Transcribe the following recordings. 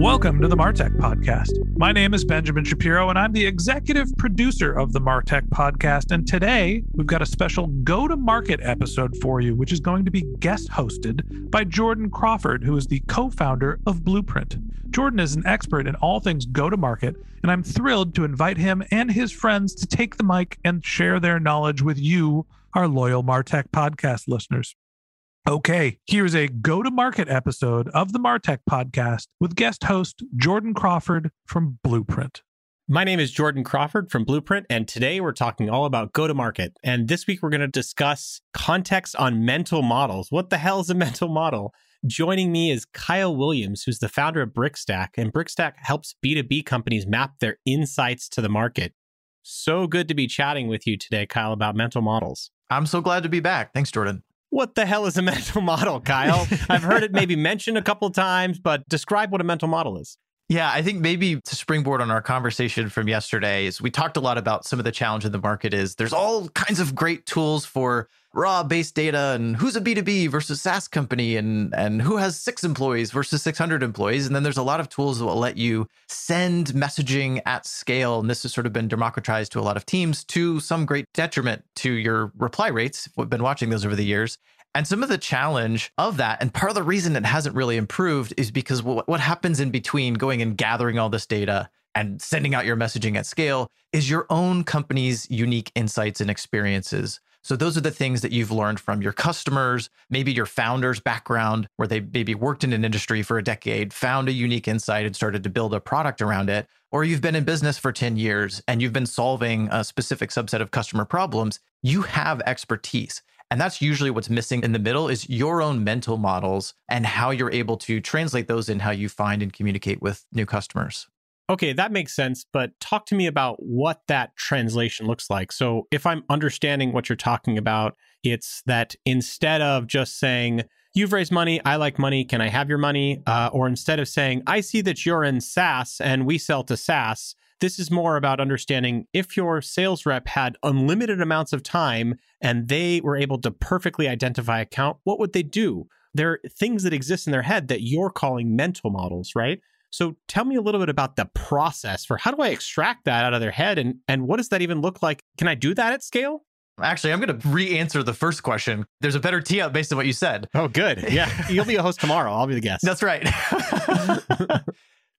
Welcome to the Martech Podcast. My name is Benjamin Shapiro, and I'm the executive producer of the Martech Podcast. And today we've got a special go to market episode for you, which is going to be guest hosted by Jordan Crawford, who is the co founder of Blueprint. Jordan is an expert in all things go to market, and I'm thrilled to invite him and his friends to take the mic and share their knowledge with you, our loyal Martech Podcast listeners. Okay, here's a go to market episode of the Martech podcast with guest host Jordan Crawford from Blueprint. My name is Jordan Crawford from Blueprint, and today we're talking all about go to market. And this week we're going to discuss context on mental models. What the hell is a mental model? Joining me is Kyle Williams, who's the founder of Brickstack, and Brickstack helps B2B companies map their insights to the market. So good to be chatting with you today, Kyle, about mental models. I'm so glad to be back. Thanks, Jordan. What the hell is a mental model, Kyle? I've heard it maybe mentioned a couple times, but describe what a mental model is. Yeah, I think maybe to springboard on our conversation from yesterday is we talked a lot about some of the challenge in the market is there's all kinds of great tools for raw based data and who's a B2B versus SaaS company and and who has 6 employees versus 600 employees and then there's a lot of tools that will let you send messaging at scale and this has sort of been democratized to a lot of teams to some great detriment to your reply rates. We've been watching those over the years. And some of the challenge of that, and part of the reason it hasn't really improved is because what, what happens in between going and gathering all this data and sending out your messaging at scale is your own company's unique insights and experiences. So those are the things that you've learned from your customers, maybe your founder's background, where they maybe worked in an industry for a decade, found a unique insight and started to build a product around it. Or you've been in business for 10 years and you've been solving a specific subset of customer problems. You have expertise. And that's usually what's missing in the middle is your own mental models and how you're able to translate those in how you find and communicate with new customers. Okay, that makes sense, but talk to me about what that translation looks like. So, if I'm understanding what you're talking about, it's that instead of just saying, You've raised money, I like money, can I have your money? Uh, or instead of saying, I see that you're in SaaS and we sell to SaaS, this is more about understanding if your sales rep had unlimited amounts of time and they were able to perfectly identify account, what would they do? There are things that exist in their head that you're calling mental models, right? So tell me a little bit about the process for how do I extract that out of their head and and what does that even look like? Can I do that at scale? Actually, I'm going to re-answer the first question. There's a better tee up based on what you said. Oh, good. Yeah, you'll be a host tomorrow. I'll be the guest. That's right.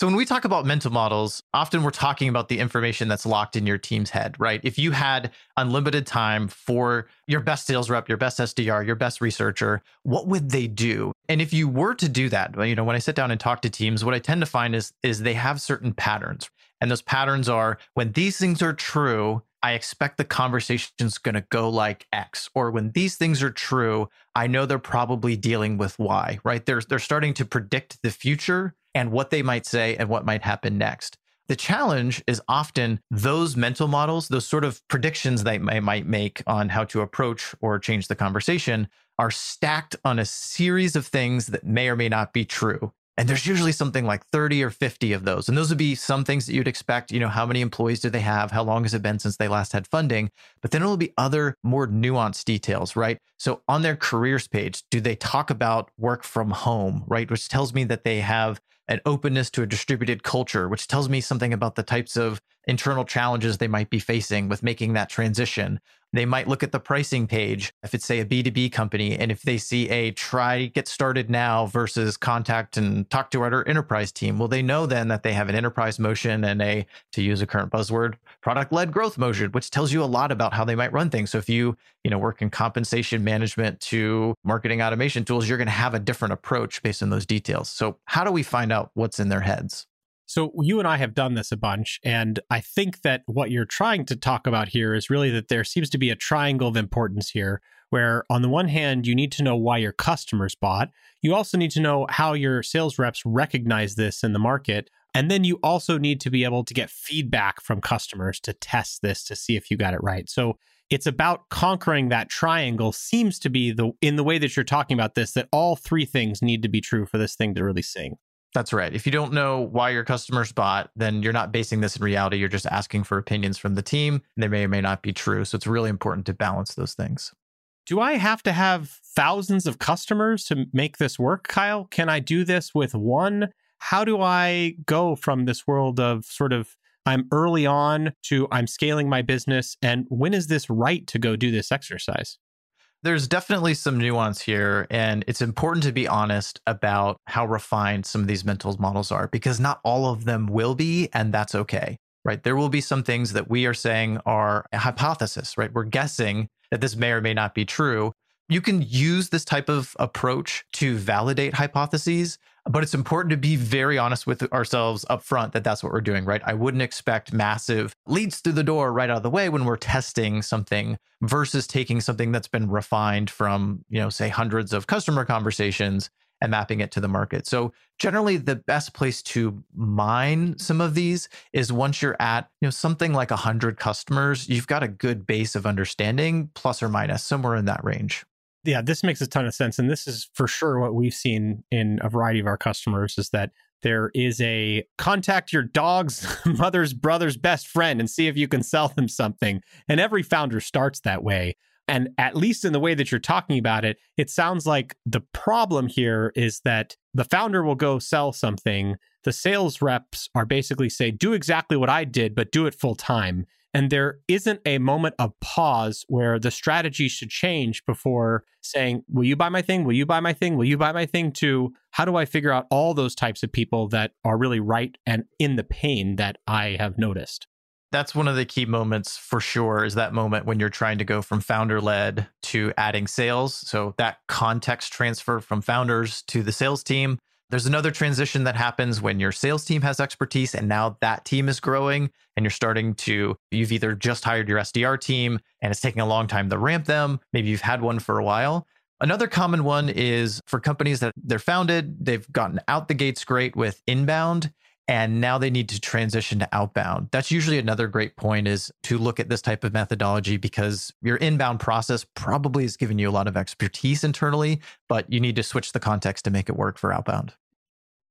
So when we talk about mental models, often we're talking about the information that's locked in your team's head, right? If you had unlimited time for your best sales rep, your best SDR, your best researcher, what would they do? And if you were to do that, you know, when I sit down and talk to teams, what I tend to find is is they have certain patterns. And those patterns are when these things are true, I expect the conversation's going to go like X. Or when these things are true, I know they're probably dealing with Y, right? They're, they're starting to predict the future and what they might say and what might happen next. The challenge is often those mental models, those sort of predictions they might make on how to approach or change the conversation are stacked on a series of things that may or may not be true. And there's usually something like 30 or 50 of those. And those would be some things that you'd expect. You know, how many employees do they have? How long has it been since they last had funding? But then it'll be other more nuanced details, right? So on their careers page, do they talk about work from home, right? Which tells me that they have an openness to a distributed culture, which tells me something about the types of internal challenges they might be facing with making that transition. They might look at the pricing page if it's, say, a B2B company, and if they see a try get started now versus contact and talk to our enterprise team, well, they know then that they have an enterprise motion and a, to use a current buzzword, product led growth motion, which tells you a lot about how they might run things. So if you, you know, work in compensation management to marketing automation tools, you're going to have a different approach based on those details. So how do we find out what's in their heads? So you and I have done this a bunch, and I think that what you're trying to talk about here is really that there seems to be a triangle of importance here, where on the one hand, you need to know why your customers bought. You also need to know how your sales reps recognize this in the market. And then you also need to be able to get feedback from customers to test this to see if you got it right. So it's about conquering that triangle seems to be the in the way that you're talking about this that all three things need to be true for this thing to really sing. That's right. If you don't know why your customers bought, then you're not basing this in reality. You're just asking for opinions from the team. And they may or may not be true. So it's really important to balance those things. Do I have to have thousands of customers to make this work, Kyle? Can I do this with one? How do I go from this world of sort of I'm early on to I'm scaling my business? And when is this right to go do this exercise? There's definitely some nuance here, and it's important to be honest about how refined some of these mental models are because not all of them will be, and that's okay, right? There will be some things that we are saying are a hypothesis, right? We're guessing that this may or may not be true. You can use this type of approach to validate hypotheses, but it's important to be very honest with ourselves up front that that's what we're doing, right? I wouldn't expect massive leads through the door right out of the way when we're testing something versus taking something that's been refined from, you know, say hundreds of customer conversations and mapping it to the market. So generally the best place to mine some of these is once you're at, you know, something like 100 customers, you've got a good base of understanding plus or minus somewhere in that range yeah, this makes a ton of sense. And this is for sure what we've seen in a variety of our customers is that there is a contact your dog's mother's brother's best friend and see if you can sell them something. And every founder starts that way. And at least in the way that you're talking about it, it sounds like the problem here is that the founder will go sell something. The sales reps are basically say, do exactly what I did, but do it full time and there isn't a moment of pause where the strategy should change before saying, Will you buy my thing? Will you buy my thing? Will you buy my thing? To how do I figure out all those types of people that are really right and in the pain that I have noticed? That's one of the key moments for sure is that moment when you're trying to go from founder led to adding sales. So that context transfer from founders to the sales team there's another transition that happens when your sales team has expertise and now that team is growing and you're starting to, you've either just hired your SDR team and it's taking a long time to ramp them. Maybe you've had one for a while. Another common one is for companies that they're founded, they've gotten out the gates great with inbound and now they need to transition to outbound. That's usually another great point is to look at this type of methodology because your inbound process probably is giving you a lot of expertise internally, but you need to switch the context to make it work for outbound.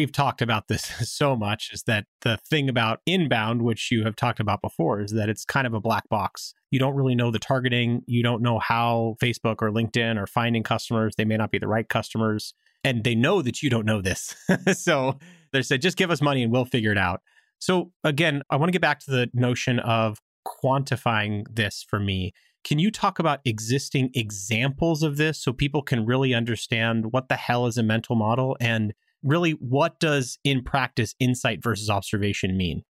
We've talked about this so much is that the thing about inbound which you have talked about before is that it's kind of a black box. You don't really know the targeting. You don't know how facebook or linkedin are finding customers. They may not be the right customers and they know that you don't know this. So they said just give us money and we'll figure it out. So again i want to get back to the notion of quantifying this for me. Can you talk about existing examples of this so people can really understand what the hell is a mental model and really what does in practice insight versus observation mean?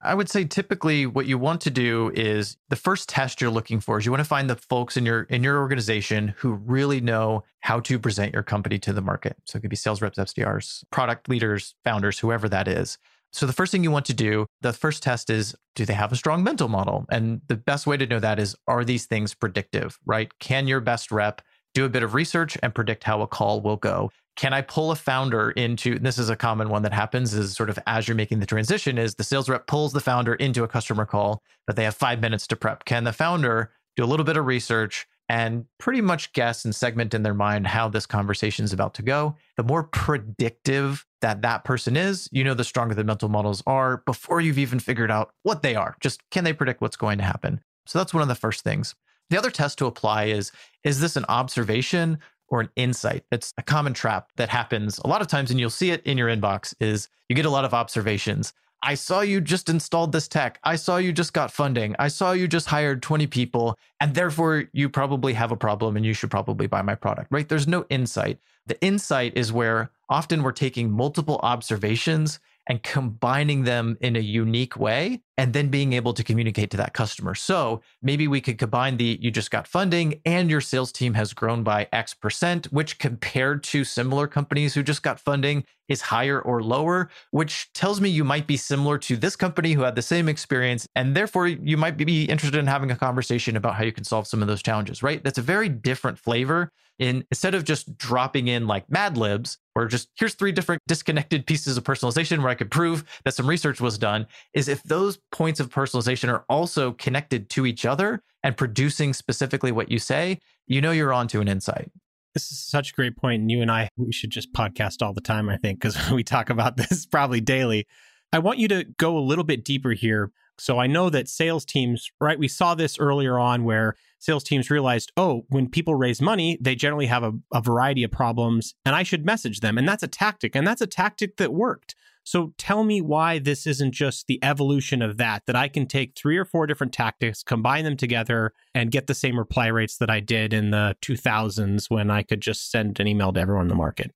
I would say typically what you want to do is the first test you're looking for is you want to find the folks in your in your organization who really know how to present your company to the market. So it could be sales reps, SDRs, product leaders, founders, whoever that is. So the first thing you want to do, the first test is do they have a strong mental model? And the best way to know that is are these things predictive, right? Can your best rep do a bit of research and predict how a call will go? Can I pull a founder into this is a common one that happens is sort of as you're making the transition is the sales rep pulls the founder into a customer call but they have 5 minutes to prep. Can the founder do a little bit of research and pretty much guess and segment in their mind how this conversation is about to go? The more predictive that that person is, you know the stronger the mental models are before you've even figured out what they are. Just can they predict what's going to happen? So that's one of the first things. The other test to apply is is this an observation or an insight. That's a common trap that happens a lot of times, and you'll see it in your inbox is you get a lot of observations. I saw you just installed this tech. I saw you just got funding. I saw you just hired 20 people, and therefore you probably have a problem and you should probably buy my product, right? There's no insight. The insight is where often we're taking multiple observations and combining them in a unique way and then being able to communicate to that customer. So maybe we could combine the you just got funding and your sales team has grown by X percent, which compared to similar companies who just got funding is higher or lower, which tells me you might be similar to this company who had the same experience. And therefore, you might be interested in having a conversation about how you can solve some of those challenges, right? That's a very different flavor in instead of just dropping in like Mad Libs or just here's three different disconnected pieces of personalization where I could prove that some research was done, is if those points of personalization are also connected to each other and producing specifically what you say, you know you're onto an insight. This is such a great point. And you and I, we should just podcast all the time, I think, because we talk about this probably daily. I want you to go a little bit deeper here. So I know that sales teams, right? We saw this earlier on where sales teams realized, oh, when people raise money, they generally have a, a, variety of problems, and I should message them. And that's a tactic, and that's a tactic that worked. So tell me why this isn't just the evolution of that, that I can take three or four different tactics, combine them together, and get the same reply rates that I did in the 2000s when I could just send an email to everyone in the market.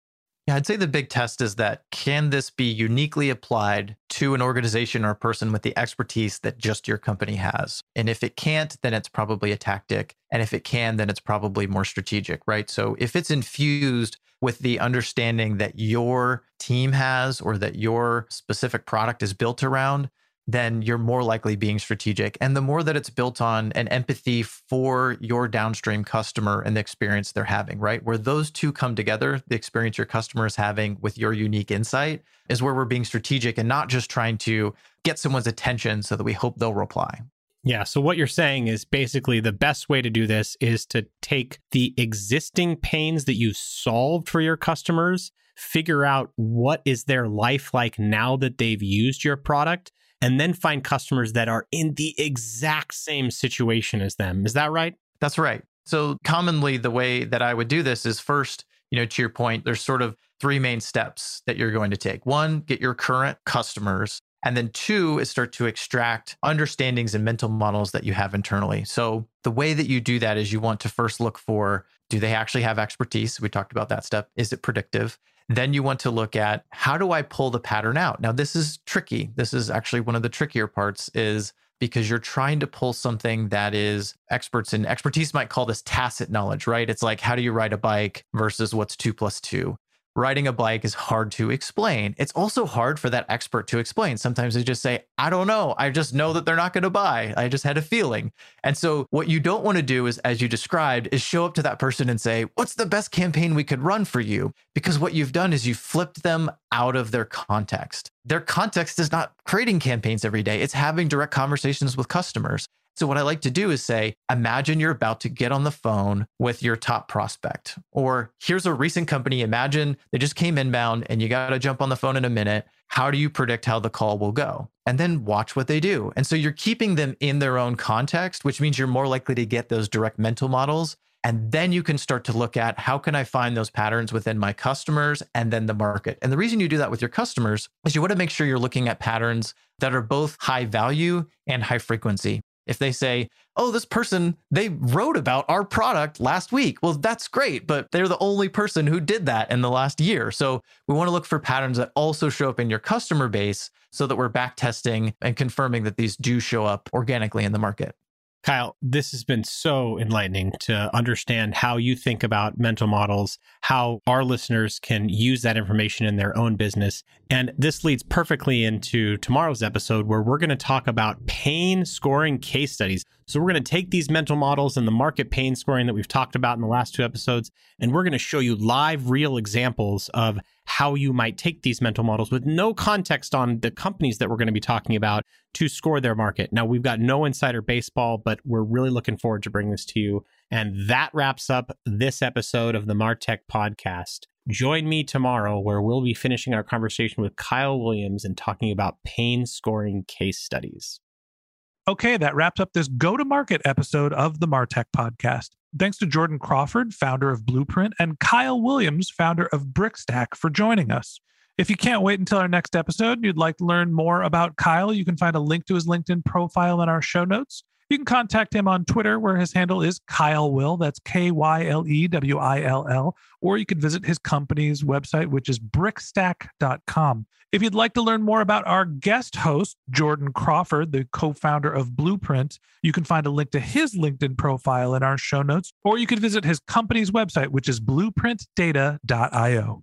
Yeah, I'd say the big test is that can this be uniquely applied to an organization or a person with the expertise that just your company has? And if it can't, then it's probably a tactic. And if it can, then it's probably more strategic, right? So if it's infused with the understanding that your team has or that your specific product is built around, then you're more likely being strategic. And the more that it's built on an empathy for your downstream customer and the experience they're having, right? Where those two come together, the experience your customer is having with your unique insight is where we're being strategic and not just trying to get someone's attention so that we hope they'll reply. Yeah. So, what you're saying is basically the best way to do this is to take the existing pains that you've solved for your customers, figure out what is their life like now that they've used your product, and then find customers that are in the exact same situation as them. Is that right? That's right. So commonly the way that I would do this is first, you know, to your point, there's sort of three main steps that you're going to take. One, get your current customers. And then two is start to extract understandings and mental models that you have internally. So the way that you do that is you want to first look for do they actually have expertise? We talked about that step. Is it predictive? Then you want to look at how do I pull the pattern out? Now, this is tricky. This is actually one of the trickier parts is because you're trying to pull something that is experts in expertise might call this tacit knowledge, right? It's like, how do you ride a bike versus what's two plus two? Riding a bike is hard to explain. It's also hard for that expert to explain. Sometimes they just say, I don't know. I just know that they're not going to buy. I just had a feeling. And so, what you don't want to do is, as you described, is show up to that person and say, What's the best campaign we could run for you? Because what you've done is you've flipped them out of their context. Their context is not creating campaigns every day, it's having direct conversations with customers. So, what I like to do is say, imagine you're about to get on the phone with your top prospect. Or here's a recent company. Imagine they just came inbound and you got to jump on the phone in a minute. How do you predict how the call will go? And then watch what they do. And so you're keeping them in their own context, which means you're more likely to get those direct mental models. And then you can start to look at how can I find those patterns within my customers and then the market. And the reason you do that with your customers is you want to make sure you're looking at patterns that are both high value and high frequency. If they say, oh, this person, they wrote about our product last week. Well, that's great, but they're the only person who did that in the last year. So we want to look for patterns that also show up in your customer base so that we're back testing and confirming that these do show up organically in the market. Kyle, this has been so enlightening to understand how you think about mental models, how our listeners can use that information in their own business. And this leads perfectly into tomorrow's episode where we're going to talk about pain scoring case studies. So, we're going to take these mental models and the market pain scoring that we've talked about in the last two episodes, and we're going to show you live, real examples of how you might take these mental models with no context on the companies that we're going to be talking about to score their market. Now, we've got no insider baseball, but we're really looking forward to bring this to you. And that wraps up this episode of the Martech podcast. Join me tomorrow where we'll be finishing our conversation with Kyle Williams and talking about pain scoring case studies. Okay, that wraps up this go to market episode of the Martech podcast. Thanks to Jordan Crawford, founder of Blueprint, and Kyle Williams, founder of Brickstack, for joining us. If you can't wait until our next episode and you'd like to learn more about Kyle, you can find a link to his LinkedIn profile in our show notes. You can contact him on Twitter, where his handle is Kyle Will. That's K Y L E W I L L. Or you can visit his company's website, which is brickstack.com. If you'd like to learn more about our guest host, Jordan Crawford, the co founder of Blueprint, you can find a link to his LinkedIn profile in our show notes, or you can visit his company's website, which is blueprintdata.io.